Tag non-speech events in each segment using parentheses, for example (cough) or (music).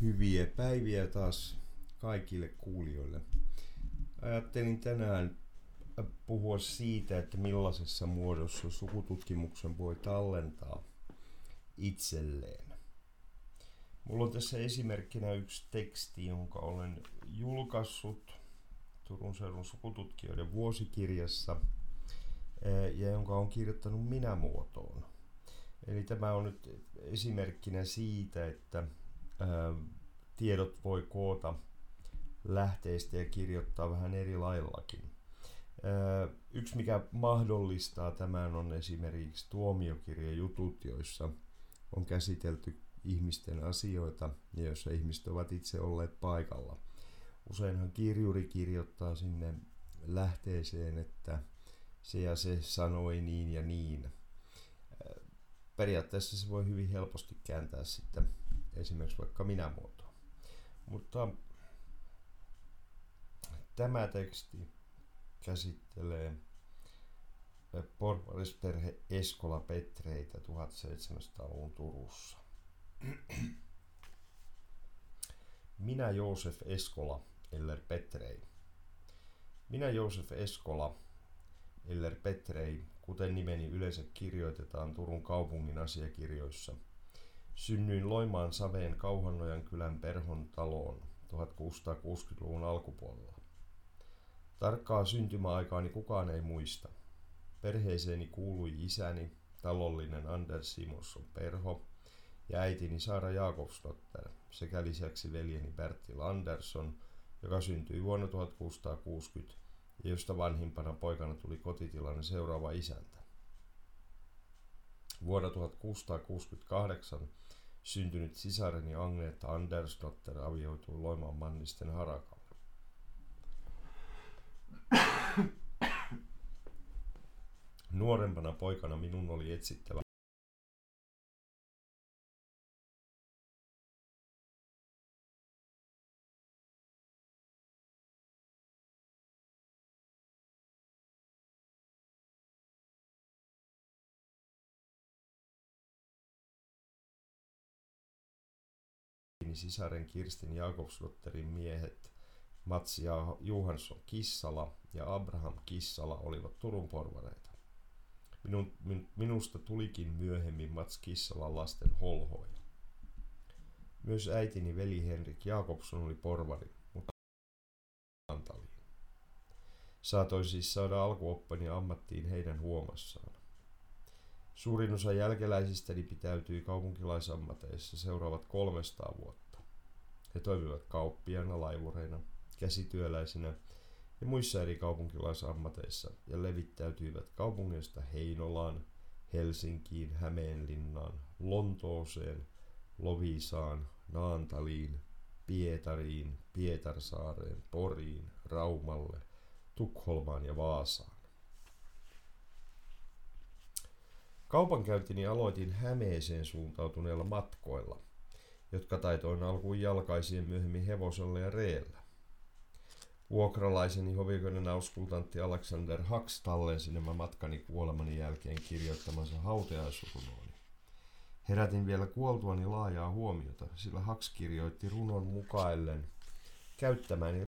Hyviä päiviä taas kaikille kuulijoille. Ajattelin tänään puhua siitä, että millaisessa muodossa sukututkimuksen voi tallentaa itselleen. Mulla on tässä esimerkkinä yksi teksti, jonka olen julkaissut Turun seudun sukututkijoiden vuosikirjassa ja jonka on kirjoittanut minä muotoon. Eli tämä on nyt esimerkkinä siitä, että tiedot voi koota lähteistä ja kirjoittaa vähän eri laillakin. Yksi, mikä mahdollistaa tämän, on esimerkiksi tuomiokirjajutut, joissa on käsitelty ihmisten asioita ja joissa ihmiset ovat itse olleet paikalla. Useinhan kirjuri kirjoittaa sinne lähteeseen, että se ja se sanoi niin ja niin. Periaatteessa se voi hyvin helposti kääntää sitten esimerkiksi vaikka minä muotoa. Mutta tämä teksti käsittelee porvarisperhe Eskola Petreitä 1700-luvun Turussa. Minä Joosef Eskola, eller Petrei. Minä Joosef Eskola, eller Petrei, kuten nimeni yleensä kirjoitetaan Turun kaupungin asiakirjoissa – Synnyin Loimaan Saveen Kauhannojan kylän Perhon taloon 1660-luvun alkupuolella. Tarkkaa syntymäaikaani kukaan ei muista. Perheeseeni kuului isäni, talollinen Anders Simonsson Perho, ja äitini Saara Jakobsdotter sekä lisäksi veljeni Bertil Andersson, joka syntyi vuonna 1660 ja josta vanhimpana poikana tuli kotitilanne seuraava isäntä. Vuonna 1668 syntynyt sisareni Agneta Andersdotter avioitui Loimaan Mannisten Harakalle. (coughs) Nuorempana poikana minun oli etsittävä sisaren Kirstin Jakobslotterin miehet Mats ja Johansson Kissala ja Abraham Kissala olivat Turun porvareita. Minun, min, minusta tulikin myöhemmin Mats Kissalan lasten holhoja. Myös äitini veli Henrik Jakobson oli porvari, mutta antaliin. Saatoin siis saada alkuoppani ammattiin heidän huomassaan. Suurin osa jälkeläisistäni pitäytyi kaupunkilaisammateissa seuraavat 300 vuotta. He toimivat kauppiaina, laivureina, käsityöläisinä ja muissa eri kaupunkilaisammateissa ja levittäytyivät kaupungeista Heinolaan, Helsinkiin, Hämeenlinnaan, Lontooseen, Lovisaan, Naantaliin, Pietariin, Pietarsaareen, Poriin, Raumalle, Tukholmaan ja Vaasaan. Kaupankäyntini aloitin Hämeeseen suuntautuneilla matkoilla, jotka taitoin alkuun jalkaisien myöhemmin hevosella ja reellä. Vuokralaiseni hovioikeuden auskultantti Alexander Haks tallensi nämä matkani kuolemani jälkeen kirjoittamansa hautajaisrunooni. Herätin vielä kuoltuani laajaa huomiota, sillä Haks kirjoitti runon mukaillen käyttämäni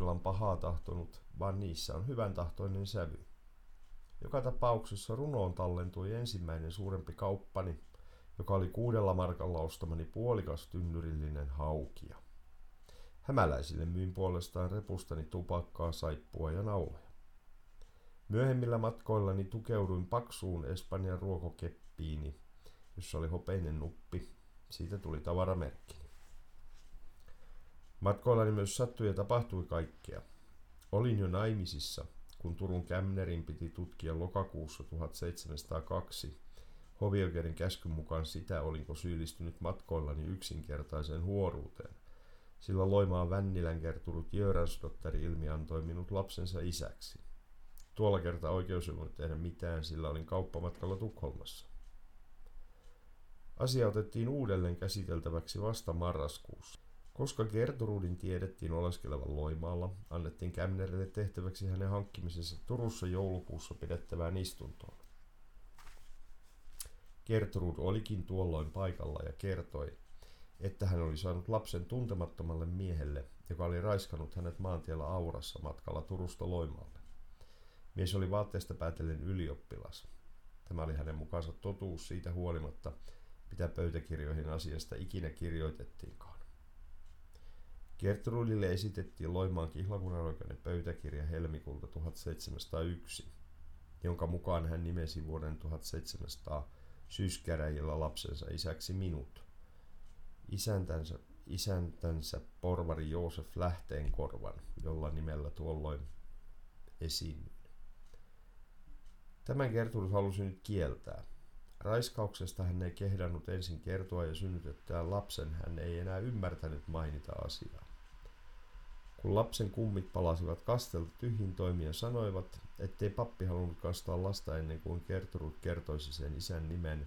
on pahaa tahtonut, vaan niissä on hyvän tahtoinen sävy. Joka tapauksessa runoon tallentui ensimmäinen suurempi kauppani, joka oli kuudella markalla ostamani puolikas tynnyrillinen haukia. Hämäläisille myin puolestaan repustani tupakkaa, saippua ja nauloja. Myöhemmillä matkoillani tukeuduin paksuun Espanjan ruokokeppiini, jossa oli hopeinen nuppi. Siitä tuli tavaramerkkini. Matkoillani myös sattui ja tapahtui kaikkea. Olin jo naimisissa, kun Turun Kämnerin piti tutkia lokakuussa 1702 hovioikeuden käskyn mukaan sitä, olinko syyllistynyt matkoillani yksinkertaiseen huoruuteen, sillä Loimaan Vännilän kertunut Jöransdotteri ilmi antoi minut lapsensa isäksi. Tuolla kertaa oikeus ei voinut tehdä mitään, sillä olin kauppamatkalla Tukholmassa. Asia otettiin uudelleen käsiteltäväksi vasta marraskuussa. Koska Gertrudin tiedettiin oleskelevan Loimaalla, annettiin Kämnerille tehtäväksi hänen hankkimisensa Turussa joulukuussa pidettävään istuntoon. Gertrud olikin tuolloin paikalla ja kertoi, että hän oli saanut lapsen tuntemattomalle miehelle, joka oli raiskannut hänet maantiellä Aurassa matkalla Turusta Loimaalle. Mies oli vaatteesta päätellen ylioppilas. Tämä oli hänen mukaansa totuus siitä huolimatta, mitä pöytäkirjoihin asiasta ikinä kirjoitettiinkaan. Gertrudille esitettiin Loimaan kihlakunnan pöytäkirja helmikuulta 1701, jonka mukaan hän nimesi vuoden 1700 syyskäräjillä lapsensa isäksi minut. Isäntänsä, isäntänsä porvari Joosef Lähteenkorvan, jolla nimellä tuolloin esiinnyin. Tämän Gertrud halusi nyt kieltää. Raiskauksesta hän ei kehdannut ensin kertoa ja synnytettään lapsen, hän ei enää ymmärtänyt mainita asiaa. Kun lapsen kummit palasivat kastelta tyhjin toimia sanoivat, ettei pappi halunnut kastaa lasta ennen kuin Gertrud kertoisi sen isän nimen.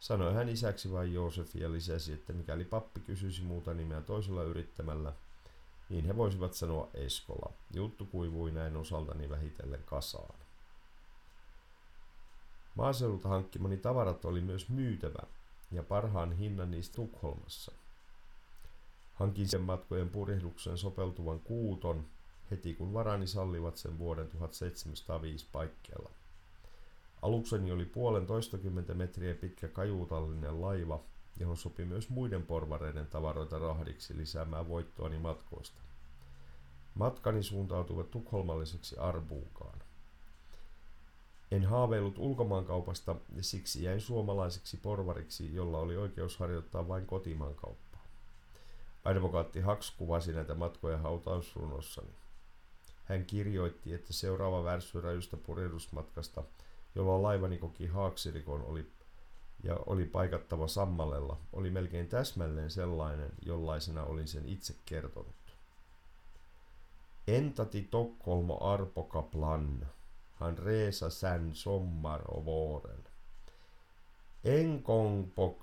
Sanoi hän isäksi vain Joosef ja lisäsi, että mikäli pappi kysyisi muuta nimeä toisella yrittämällä, niin he voisivat sanoa Eskola. Juttu kuivui näin osaltani vähitellen kasaan. Maaseudulta hankkimani tavarat oli myös myytävä ja parhaan hinnan niistä Tukholmassa. Hankin sen matkojen purjehdukseen sopeltuvan kuuton heti kun varani sallivat sen vuoden 1705 paikkeella. Alukseni oli puolen toistakymmentä metriä pitkä kajuutallinen laiva, johon sopi myös muiden porvareiden tavaroita rahdiksi lisäämään voittoani matkoista. Matkani suuntautuivat tukholmalliseksi Arbuukaan. En haaveillut ulkomaankaupasta ja siksi jäin suomalaiseksi porvariksi, jolla oli oikeus harjoittaa vain kotimaankauppaa. Advokaatti Haks kuvasi näitä matkoja hautausrunossani. Hän kirjoitti, että seuraava värssy rajusta purjehdusmatkasta, jolla laivani koki haaksirikon oli ja oli paikattava sammalella, oli melkein täsmälleen sellainen, jollaisena olin sen itse kertonut. Entati Tokkolmo Arpokaplan, han resa sen sommar och våren. En gång på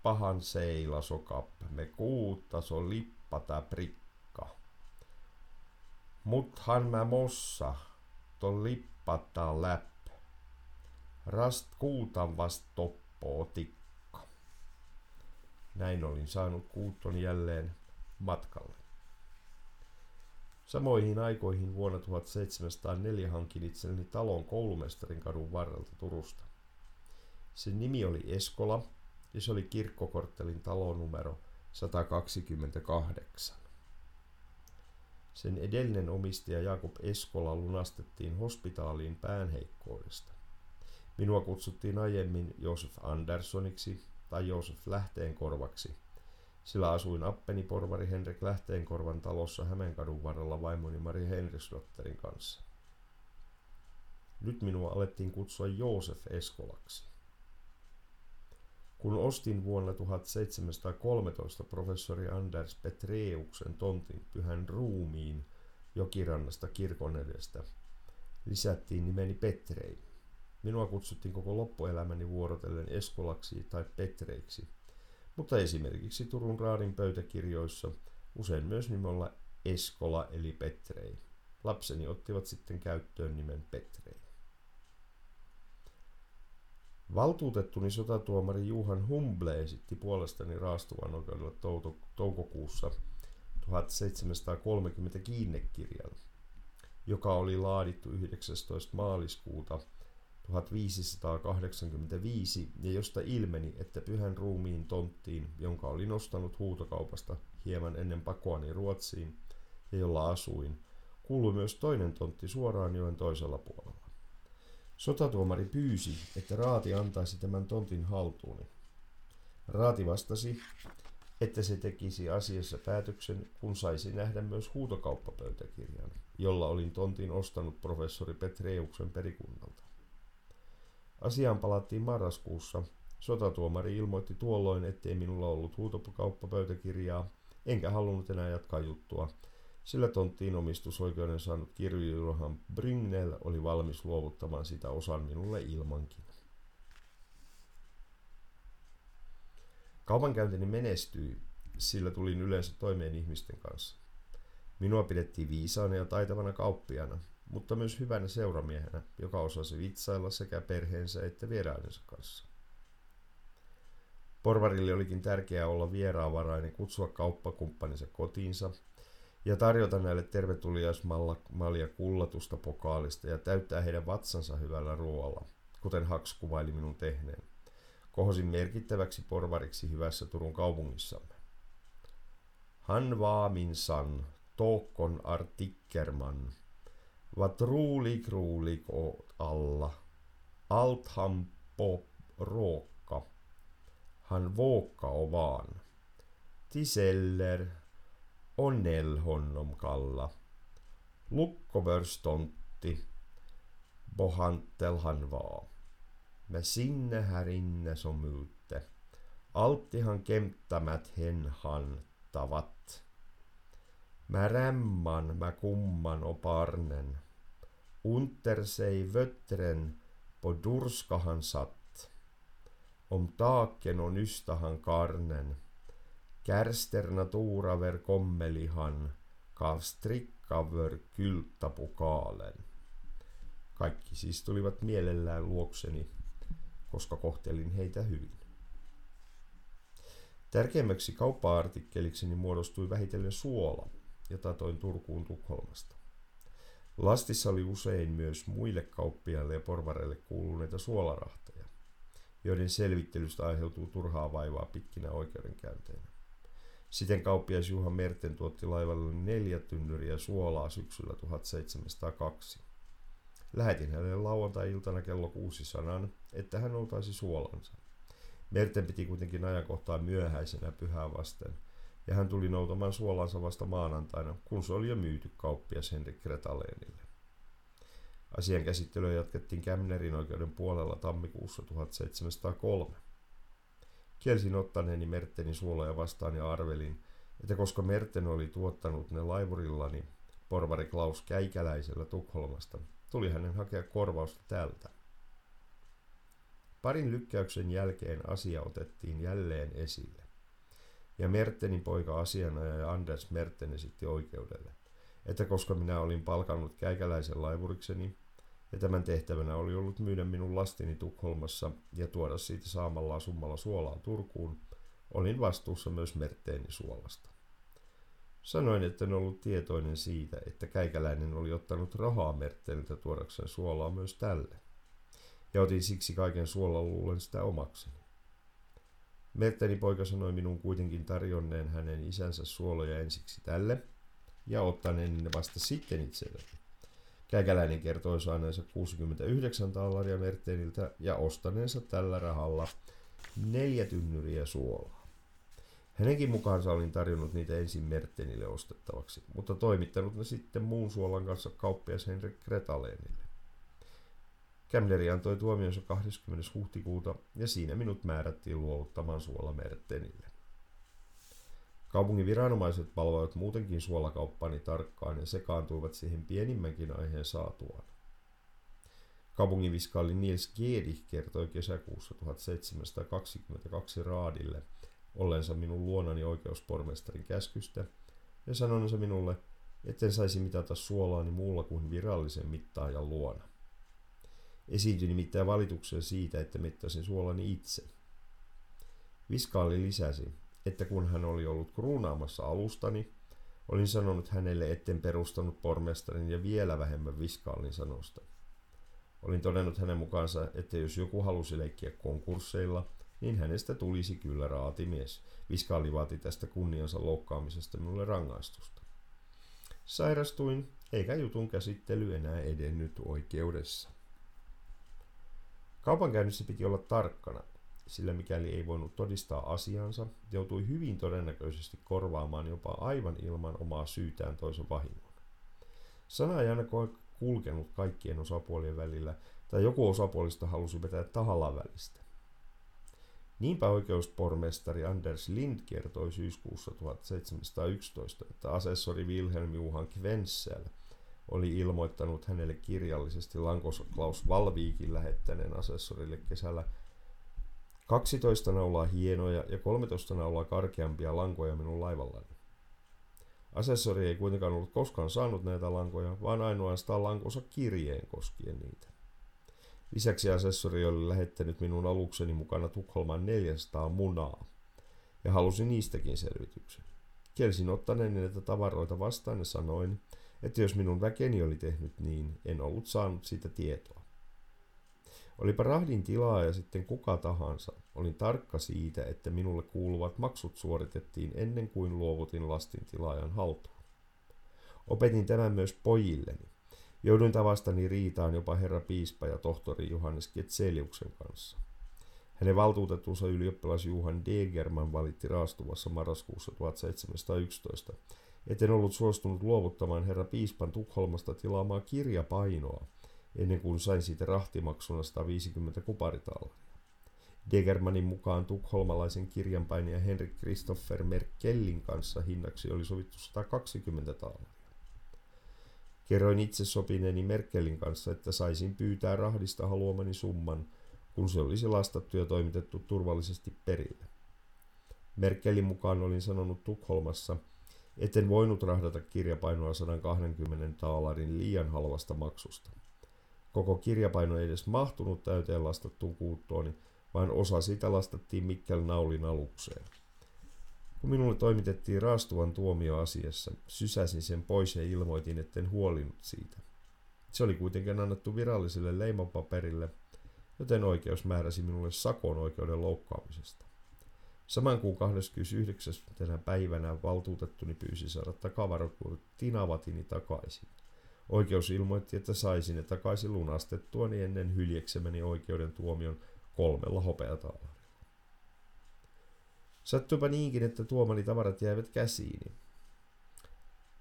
lippahan seilas och kapp med kuutas och lippata prikka. Muthan mä mossa, ton lippata läpp. Rast kuutan vast toppoo tikka. Näin olin saanut kuuton jälleen matkalle. Samoihin aikoihin vuonna 1704 hankin itselleni talon koulumestarin kadun varrelta Turusta. Sen nimi oli Eskola ja se oli kirkkokorttelin talon numero 128. Sen edellinen omistaja Jakob Eskola lunastettiin hospitaaliin päänheikkoudesta. Minua kutsuttiin aiemmin Josef Anderssoniksi tai Josef Lähteenkorvaksi – sillä asuin appeniporvari Henrik Lähteenkorvan talossa Hämeenkadun varrella vaimoni Mari Henriksdotterin kanssa. Nyt minua alettiin kutsua Joosef Eskolaksi. Kun ostin vuonna 1713 professori Anders Petreuksen tontin pyhän ruumiin jokirannasta kirkon edestä, lisättiin nimeni Petrei. Minua kutsuttiin koko loppuelämäni vuorotellen Eskolaksi tai Petreiksi – mutta esimerkiksi Turun raadin pöytäkirjoissa usein myös nimellä Eskola eli Petrei. Lapseni ottivat sitten käyttöön nimen Petrei. Valtuutettuni sotatuomari Juhan Humble esitti puolestani raastuvan oikeudella toukokuussa 1730 kiinnekirjan, joka oli laadittu 19. maaliskuuta 1585 ja josta ilmeni, että pyhän ruumiin tonttiin, jonka olin nostanut huutokaupasta hieman ennen pakoani Ruotsiin ja jolla asuin, kuului myös toinen tontti suoraan joen toisella puolella. Sotatuomari pyysi, että Raati antaisi tämän tontin haltuuni. Raati vastasi, että se tekisi asiassa päätöksen, kun saisi nähdä myös huutokauppapöytäkirjan, jolla olin tontin ostanut professori Petreuksen perikunnalta. Asiaan palattiin marraskuussa. Sotatuomari ilmoitti tuolloin, ettei minulla ollut huutokauppapöytäkirjaa, enkä halunnut enää jatkaa juttua, sillä tonttiin omistusoikeuden saanut kirjoiluhan Bringnell oli valmis luovuttamaan sitä osan minulle ilmankin. Kaupankäyntini menestyi, sillä tulin yleensä toimeen ihmisten kanssa. Minua pidettiin viisaana ja taitavana kauppiana, mutta myös hyvänä seuramiehenä, joka osasi vitsailla sekä perheensä että vieraidensa kanssa. Porvarille olikin tärkeää olla vieraanvarainen, kutsua kauppakumppaninsa kotiinsa ja tarjota näille tervetuliaismallia kullatusta pokaalista ja täyttää heidän vatsansa hyvällä ruoalla, kuten Haks kuvaili minun tehneen. Kohosin merkittäväksi porvariksi hyvässä Turun kaupungissamme. Han var minsann Tåkon artikkerman. Vad rolig rolig alla. Allt han på råka. Han våka och van. Tiseller och näll honom kalla. Lukkovörstontti. Bohantel han var. Med sinne här inne som ute. Alltid han kämtamät hen hantavat. Mä rämman, mä kumman och parnen. Unter sig vöttren durskahan satt. Om taken och nystahan karnen. Kärster naturaver kommelihan, kav kylttäpukalen. Kaikki siis tulivat mielellään luokseni, koska kohtelin heitä hyvin. Tärkeimmäksi kauppa-artikkelikseni muodostui vähitellen suola – jota toin Turkuun Tukholmasta. Lastissa oli usein myös muille kauppiaille ja porvareille kuuluneita suolarahteja, joiden selvittelystä aiheutuu turhaa vaivaa pitkinä oikeudenkäynteinä. Siten kauppias Juha Merten tuotti laivalle neljä tynnyriä suolaa syksyllä 1702. Lähetin hänelle lauantai-iltana kello kuusi sanan, että hän oltaisi suolansa. Merten piti kuitenkin ajankohtaa myöhäisenä pyhää vasten – ja hän tuli noutamaan suolansa vasta maanantaina, kun se oli jo myyty kauppias Henrik Kretaleenille. Asian käsittelyä jatkettiin Kämnerin oikeuden puolella tammikuussa 1703. Kielsin ottaneeni Merteni suoloja vastaan ja arvelin, että koska Merten oli tuottanut ne laivurillani porvari Klaus Käikäläisellä Tukholmasta, tuli hänen hakea korvausta tältä. Parin lykkäyksen jälkeen asia otettiin jälleen esille ja Mertenin poika asianajaja Anders Merten esitti oikeudelle, että koska minä olin palkannut käikäläisen laivurikseni, ja tämän tehtävänä oli ollut myydä minun lastini Tukholmassa ja tuoda siitä saamalla summalla suolaa Turkuun, olin vastuussa myös Merteeni suolasta. Sanoin, että en ollut tietoinen siitä, että käikäläinen oli ottanut rahaa Merteeniltä tuodakseen suolaa myös tälle, ja otin siksi kaiken suolan luulen sitä omakseni. Merteni poika sanoi minun kuitenkin tarjonneen hänen isänsä suoloja ensiksi tälle ja ottaneen ne vasta sitten itselleen. Käkäläinen kertoi saaneensa 69 tallaria Merteniltä ja ostaneensa tällä rahalla neljä tynnyriä suolaa. Hänenkin mukaansa olin tarjonnut niitä ensin Mertenille ostettavaksi, mutta toimittanut ne sitten muun suolan kanssa kauppias Henrik Kretaleenille. Kämleri antoi tuomionsa 20. huhtikuuta ja siinä minut määrättiin luovuttamaan suola Mertenille. Kaupungin viranomaiset palvoivat muutenkin suolakauppani tarkkaan ja sekaantuivat siihen pienimmänkin aiheen saatuaan. Kaupungin viskaali Niels Gedi kertoi kesäkuussa 1722 Raadille ollensa minun luonani oikeuspormestarin käskystä ja sanonsa minulle, etten saisi mitata suolaani muulla kuin virallisen mittaajan luona. Esiintyi nimittäin valituksia siitä, että mittasin suolani itse. Viskaali lisäsi, että kun hän oli ollut kruunaamassa alustani, olin sanonut hänelle, etten perustanut pormestarin ja vielä vähemmän viskaalin sanosta. Olin todennut hänen mukaansa, että jos joku halusi leikkiä konkursseilla, niin hänestä tulisi kyllä raatimies. Viskaali vaati tästä kunniansa loukkaamisesta minulle rangaistusta. Sairastuin, eikä jutun käsittely enää edennyt oikeudessa. Kaupankäynnissä piti olla tarkkana, sillä mikäli ei voinut todistaa asiansa, joutui hyvin todennäköisesti korvaamaan jopa aivan ilman omaa syytään toisen vahingon. Sana ei aina kulkenut kaikkien osapuolien välillä, tai joku osapuolista halusi vetää tahallaan välistä. Niinpä oikeuspormestari Anders Lind kertoi syyskuussa 1711, että asessori Wilhelm Johan Kvensel – oli ilmoittanut hänelle kirjallisesti Lankos Klaus Valviikin lähettäneen asessorille kesällä 12 naulaa hienoja ja 13 naulaa karkeampia lankoja minun laivallani. Asessori ei kuitenkaan ollut koskaan saanut näitä lankoja, vaan ainoastaan lankonsa kirjeen koskien niitä. Lisäksi asessori oli lähettänyt minun alukseni mukana Tukholman 400 munaa ja halusi niistäkin selvityksen. Kielsin ottaneen näitä tavaroita vastaan ja sanoin, että jos minun väkeni oli tehnyt niin, en ollut saanut siitä tietoa. Olipa rahdin tilaa ja sitten kuka tahansa, olin tarkka siitä, että minulle kuuluvat maksut suoritettiin ennen kuin luovutin lastin tilaajan haltuun. Opetin tämän myös pojilleni. Jouduin tavastani riitaan jopa herra piispa ja tohtori Johannes Ketseliuksen kanssa. Hänen valtuutettunsa ylioppilas Juhan Degerman valitti raastuvassa marraskuussa 1711, etten ollut suostunut luovuttamaan herra piispan Tukholmasta tilaamaa kirjapainoa, ennen kuin sain siitä rahtimaksuna 150 kuparitaalaria. Degermanin mukaan tukholmalaisen kirjanpainaja Henrik Christopher Merkellin kanssa hinnaksi oli sovittu 120 taalaria. Kerroin itse sopineeni Merkelin kanssa, että saisin pyytää rahdista haluamani summan, kun se olisi lastattu ja toimitettu turvallisesti perille. Merkelin mukaan olin sanonut Tukholmassa, etten voinut rahdata kirjapainoa 120 taalarin liian halvasta maksusta. Koko kirjapaino ei edes mahtunut täyteen lastattuun kuuttooni, vaan osa siitä lastattiin Mikkel Naulin alukseen. Kun minulle toimitettiin raastuvan tuomio asiassa, sysäsin sen pois ja ilmoitin, etten huolinut siitä. Se oli kuitenkin annettu viralliselle leimapaperille, joten oikeus määräsi minulle sakon oikeuden loukkaamisesta. Saman kuun 29. päivänä valtuutettuni pyysi saada takavarokuudet Tinavatini takaisin. Oikeus ilmoitti, että saisin ne takaisin lunastettuani ennen hyljeksemäni oikeuden tuomion kolmella hopeataalalla. Sattuipa niinkin, että tuomani tavarat jäivät käsiini.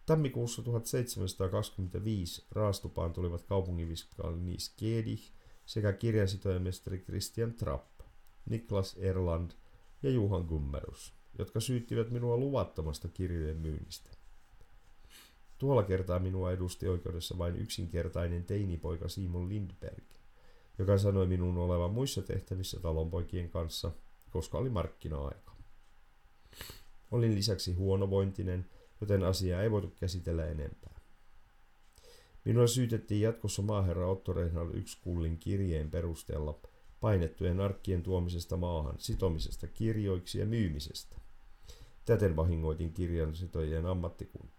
Tammikuussa 1725 raastupaan tulivat kaupunginviskaali Nis Kedich sekä kirjansitoimestari Christian Trapp, Niklas Erland ja Juhan Gummerus, jotka syyttivät minua luvattomasta kirjojen myynnistä. Tuolla kertaa minua edusti oikeudessa vain yksinkertainen teinipoika Simon Lindberg, joka sanoi minun olevan muissa tehtävissä talonpoikien kanssa, koska oli markkina-aika. Olin lisäksi huonovointinen, joten asiaa ei voitu käsitellä enempää. Minua syytettiin jatkossa maaherra Otto Reinhard yksi kullin kirjeen perusteella painettujen arkkien tuomisesta maahan, sitomisesta kirjoiksi ja myymisestä. Täten vahingoitin kirjan sitojien ammattikuntaa.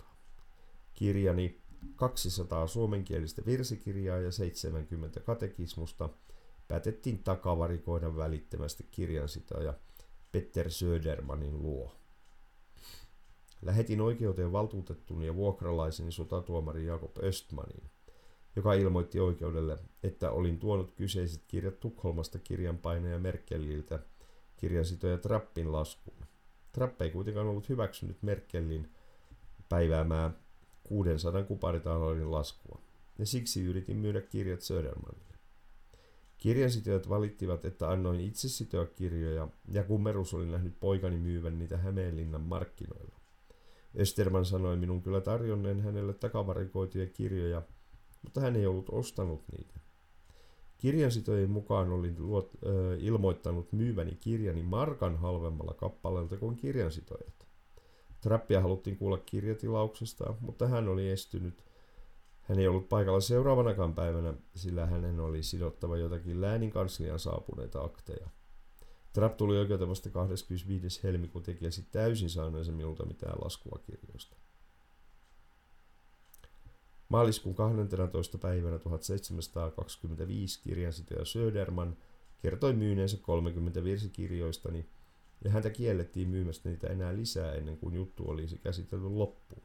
Kirjani 200 suomenkielistä virsikirjaa ja 70 katekismusta päätettiin takavarikoida välittömästi kirjansitoja Petter Södermanin luo. Lähetin oikeuteen valtuutettuni ja vuokralaiseni sotatuomari Jakob Östmanin, joka ilmoitti oikeudelle, että olin tuonut kyseiset kirjat Tukholmasta kirjanpainaja Merkeliltä kirjasitoja Trappin laskuun. Trapp ei kuitenkaan ollut hyväksynyt Merkelin päiväämää 600 kuparitaaloiden laskua, ja siksi yritin myydä kirjat Södermanille. Kirjasitojat valittivat, että annoin itse sitoa kirjoja, ja kummerus oli nähnyt poikani myyvän niitä Hämeenlinnan markkinoilla. Österman sanoi minun kyllä tarjonneen hänelle takavarikoituja kirjoja, mutta hän ei ollut ostanut niitä. Kirjansitojen mukaan olin luot, ö, ilmoittanut myyväni kirjani markan halvemmalla kappaleelta kuin kirjansitojat. Trappia haluttiin kuulla kirjatilauksesta, mutta hän oli estynyt. Hän ei ollut paikalla seuraavanakaan päivänä, sillä hänen oli sidottava jotakin läänin kanslian saapuneita akteja. Trapp tuli oikeuteen vasta 25. helmikuuta ja kielsi täysin saaneensa minulta mitään laskua kirjoista. Maaliskuun 12. päivänä 1725 kirjansitoja Söderman kertoi myyneensä 30 virsikirjoistani ja häntä kiellettiin myymästä niitä enää lisää ennen kuin juttu olisi käsitelty loppuun.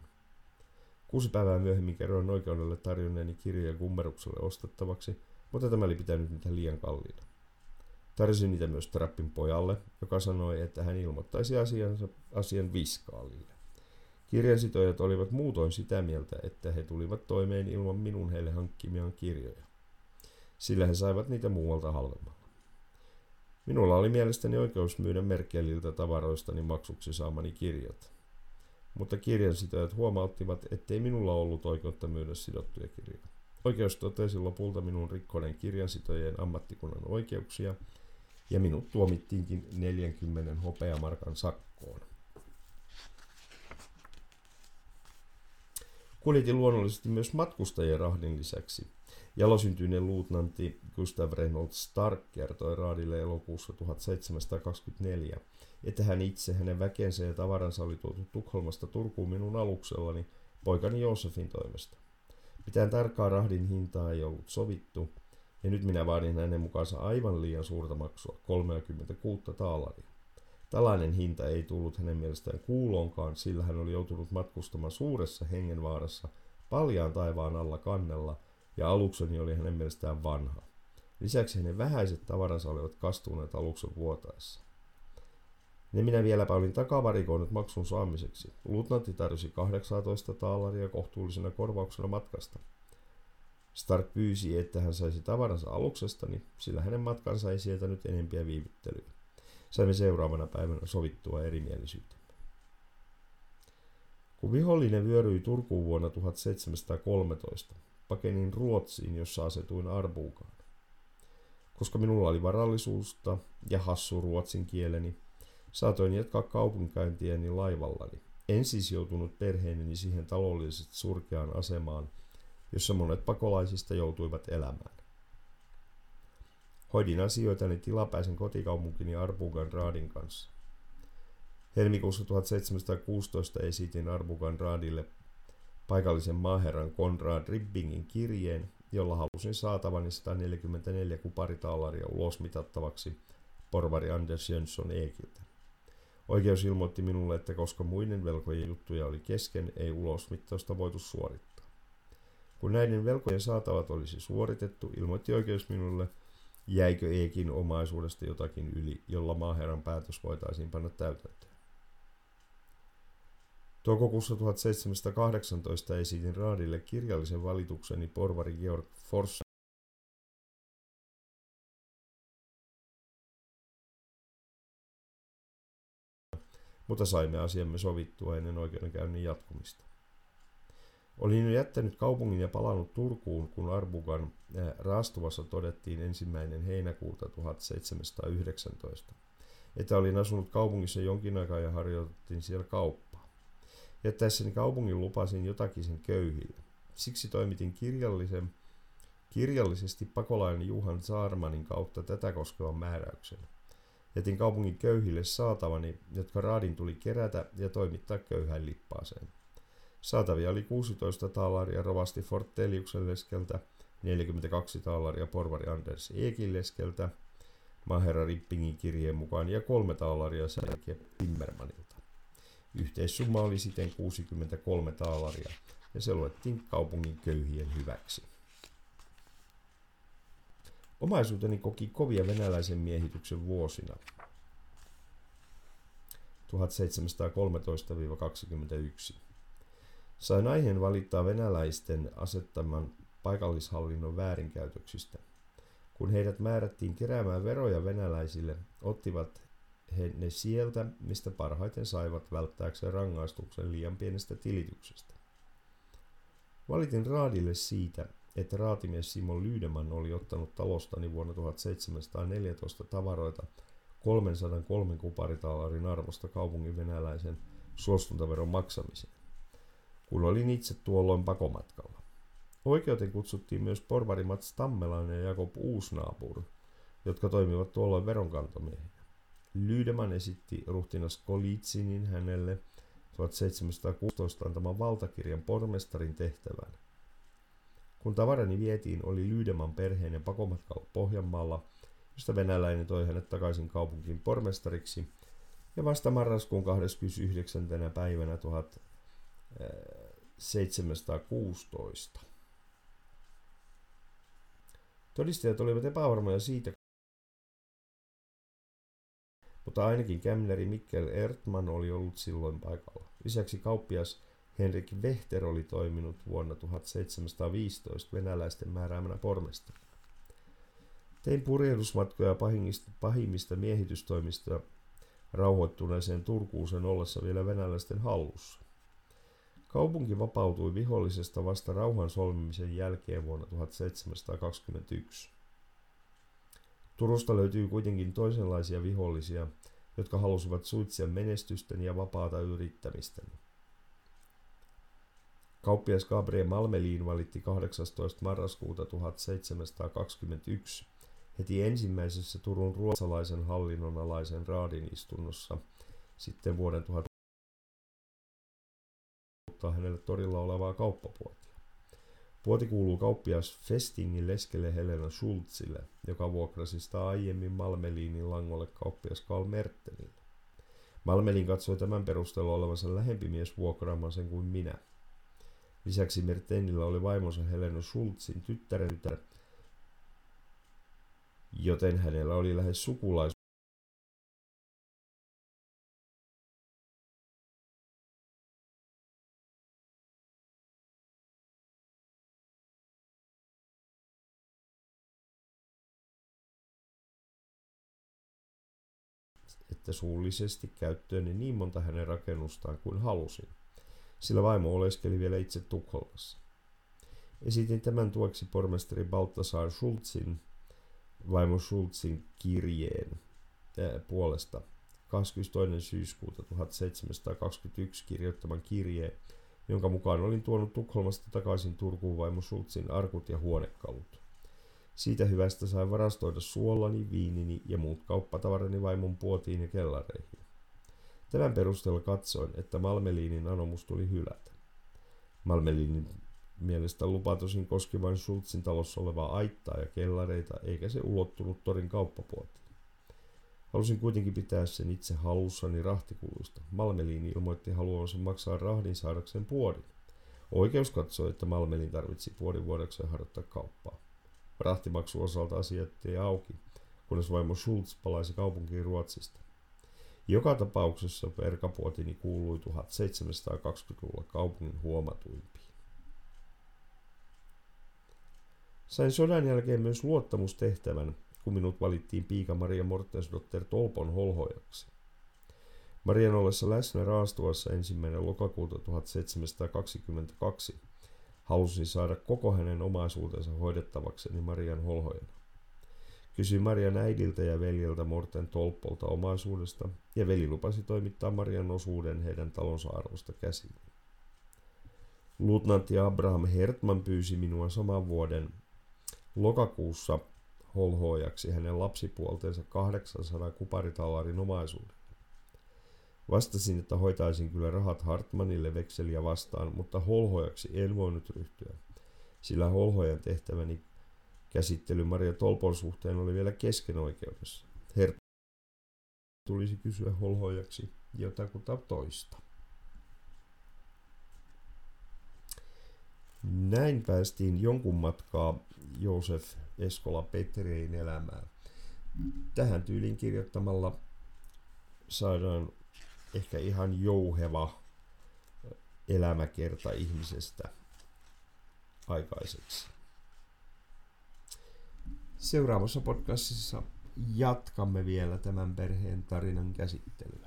Kuusi päivää myöhemmin kerroin oikeudelle tarjonneeni kirjoja kummerukselle ostettavaksi, mutta tämä oli pitänyt niitä liian kalliina. Tarjosin niitä myös Trappin pojalle, joka sanoi, että hän ilmoittaisi asiansa, asian viskaalille. Kirjansitojat olivat muutoin sitä mieltä, että he tulivat toimeen ilman minun heille hankkimiaan kirjoja, sillä he saivat niitä muualta halvemmalla. Minulla oli mielestäni oikeus myydä Merkeliltä tavaroistani maksuksi saamani kirjat, mutta kirjansitojat huomauttivat, ettei minulla ollut oikeutta myydä sidottuja kirjoja. Oikeus totesi lopulta minun rikkoneen kirjansitojen ammattikunnan oikeuksia – ja minut tuomittiinkin 40 hopeamarkan sakkoon. Kuljetin luonnollisesti myös matkustajien rahdin lisäksi, Jalosyntyinen luutnantti Gustav Reynold Stark kertoi Raadille elokuussa 1724, että hän itse, hänen väkensä ja tavaransa oli tuotu Tukholmasta Turkuun minun aluksellani poikani Joosefin toimesta. Mitään tarkkaa rahdin hintaa ei ollut sovittu, ja nyt minä vaadin hänen mukaansa aivan liian suurta maksua, 36 taalaria. Tällainen hinta ei tullut hänen mielestään kuuloonkaan, sillä hän oli joutunut matkustamaan suuressa hengenvaarassa paljaan taivaan alla kannella, ja alukseni oli hänen mielestään vanha. Lisäksi hänen vähäiset tavaransa olivat kastuneet aluksen vuotaessa. Ne minä vieläpä olin takavarikoinut maksun saamiseksi. Luutnantti tarjosi 18 taalaria kohtuullisena korvauksena matkasta. Stark pyysi, että hän saisi tavaransa aluksestani, sillä hänen matkansa ei sietänyt enempiä viivyttelyä. Saimme seuraavana päivänä sovittua erimielisyytemme. Kun vihollinen vyöryi Turkuun vuonna 1713, pakenin Ruotsiin, jossa asetuin Arbuukaan. Koska minulla oli varallisuusta ja hassu ruotsin kieleni, saatoin jatkaa kaupunkäyntiäni laivallani. En siis joutunut perheeneni siihen taloudellisesti surkeaan asemaan, jossa monet pakolaisista joutuivat elämään. Hoidin asioitani tilapäisen kotikaupunkini Arbugan Raadin kanssa. Helmikuussa 1716 esitin Arbugan Raadille paikallisen maaherran Konrad Ribbingin kirjeen, jolla halusin saatavani 144 kuparitaalaria ulosmitattavaksi porvari Anders Jönsson Eekiltä. Oikeus ilmoitti minulle, että koska muiden velkojen juttuja oli kesken, ei ulosmittausta voitu suorittaa. Kun näiden velkojen saatavat olisi suoritettu, ilmoitti oikeus minulle, jäikö Eekin omaisuudesta jotakin yli, jolla maaherran päätös voitaisiin panna täytäntöön. Toukokuussa 1718 esitin Raadille kirjallisen valitukseni porvari Georg Fors mutta saimme asiamme sovittua ennen oikeudenkäynnin jatkumista. Olin jo jättänyt kaupungin ja palannut Turkuun, kun Arbugan raastuvassa todettiin ensimmäinen heinäkuuta 1719, että olin asunut kaupungissa jonkin aikaa ja harjoitettiin siellä kauppaa. Jättäessäni kaupungin lupasin jotakin sen köyhille. Siksi toimitin kirjallisen, kirjallisesti pakolainen Juhan Saarmanin kautta tätä koskevan määräyksen. Jätin kaupungin köyhille saatavani, jotka raadin tuli kerätä ja toimittaa köyhän lippaaseen. Saatavia oli 16 taalaria rovasti Forteliuksen leskeltä, 42 taalaria porvari Anders Eekin leskeltä, Maherra Rippingin kirjeen mukaan ja kolme taalaria Särkiä Timmermanilta. Yhteissumma oli siten 63 taalaria ja se luettiin kaupungin köyhien hyväksi. Omaisuuteni koki kovia venäläisen miehityksen vuosina 1713-21. Sain aiheen valittaa venäläisten asettaman paikallishallinnon väärinkäytöksistä. Kun heidät määrättiin keräämään veroja venäläisille, ottivat he ne sieltä, mistä parhaiten saivat välttääkseen rangaistuksen liian pienestä tilityksestä. Valitin Raadille siitä, että raatimies Simon Lyydeman oli ottanut talostani vuonna 1714 tavaroita 303 kuparitaalarin arvosta kaupungin venäläisen suostuntaveron maksamiseen, kun olin itse tuolloin pakomatkalla. Oikeuteen kutsuttiin myös porvari Mats Tammelainen ja Jakob Uusnaapur, jotka toimivat tuolloin veronkantomiehinä. Lyydeman esitti ruhtinas Kolitsinin hänelle 1716 antaman valtakirjan pormestarin tehtävään – kun tavarani vietiin, oli Lyydeman perheinen pakomatkalla Pohjanmaalla, josta venäläinen toi hänet takaisin kaupunkiin pormestariksi, ja vasta marraskuun 29. päivänä 1716. Todistajat olivat epävarmoja siitä, mutta ainakin kämneri Mikkel Ertman oli ollut silloin paikalla. Lisäksi kauppias Henrik Wechter oli toiminut vuonna 1715 venäläisten määräämänä pormestarina. Tein purjehdusmatkoja pahimmista miehitystoimista rauhoittuneeseen Turkuusen ollessa vielä venäläisten hallussa. Kaupunki vapautui vihollisesta vasta rauhan solmimisen jälkeen vuonna 1721. Turusta löytyy kuitenkin toisenlaisia vihollisia, jotka halusivat suitsia menestysten ja vapaata yrittämistä. Kauppias Gabriel Malmelin valitti 18. marraskuuta 1721 heti ensimmäisessä Turun ruotsalaisen hallinnon alaisen raadin istunnossa sitten vuoden 1000 hänelle torilla olevaa kauppapuotia. Puoti kuuluu kauppias Festingin leskelle Helena Schulzille, joka vuokrasi sitä aiemmin Malmelinin langolle kauppias Karl Mertenille. Malmelin katsoi tämän perusteella olevansa lähempi mies vuokraamaan sen kuin minä. Lisäksi Mertenillä oli vaimonsa Helena Schulzin tyttären tytär, joten hänellä oli lähes sukulais että suullisesti käyttööni niin monta hänen rakennustaan kuin halusin, sillä vaimo oleskeli vielä itse Tukholmassa. Esitin tämän tueksi pormestari Baltasar Schulzin, vaimo Schulzin kirjeen äh, puolesta 22. syyskuuta 1721 kirjoittaman kirjeen, jonka mukaan olin tuonut Tukholmasta takaisin Turkuun vaimo Schulzin arkut ja huonekalut. Siitä hyvästä sain varastoida suolani, viinini ja muut kauppatavarani vaimon puotiin ja kellareihin. Tämän perusteella katsoin, että Malmeliinin anomus tuli hylätä. Malmeliinin mielestä lupa tosin koski vain Schultzin talossa olevaa aittaa ja kellareita, eikä se ulottunut torin kauppapuotiin. Halusin kuitenkin pitää sen itse halussani rahtikuluista. Malmeliini ilmoitti haluavansa maksaa rahdin saadakseen puodin. Oikeus katsoi, että Malmelin tarvitsi puodin vuodekseen harjoittaa kauppaa. Rahtimaksu osalta asiat ei auki, kunnes vaimo Schulz palaisi kaupunkiin Ruotsista. Joka tapauksessa perkapuotini kuului 1720-luvulla kaupungin huomatuimpiin. Sain sodan jälkeen myös luottamustehtävän, kun minut valittiin piika Maria Mortensdotter Tolpon holhojaksi. Marian ollessa läsnä Raastuassa ensimmäinen lokakuuta 1722 Halusin saada koko hänen omaisuutensa hoidettavakseni Marian holhojana. Kysyin Marian äidiltä ja veljeltä Morten Tolppolta omaisuudesta, ja veli lupasi toimittaa Marian osuuden heidän talonsa arvosta käsin. Luutnantti Abraham Hertman pyysi minua saman vuoden lokakuussa holhoajaksi hänen lapsipuoltensa 800 kuparitallarin omaisuuden. Vastasin, että hoitaisin kyllä rahat Hartmanille vekseliä vastaan, mutta holhojaksi en voinut ryhtyä, sillä holhojan tehtäväni käsittely Maria Tolpon suhteen oli vielä kesken oikeudessa. Her tulisi kysyä holhojaksi jotakuta toista. Näin päästiin jonkun matkaa Joosef Eskola Petrein elämään. Tähän tyylin kirjoittamalla saadaan ehkä ihan jouheva elämäkerta ihmisestä aikaiseksi. Seuraavassa podcastissa jatkamme vielä tämän perheen tarinan käsittelyä.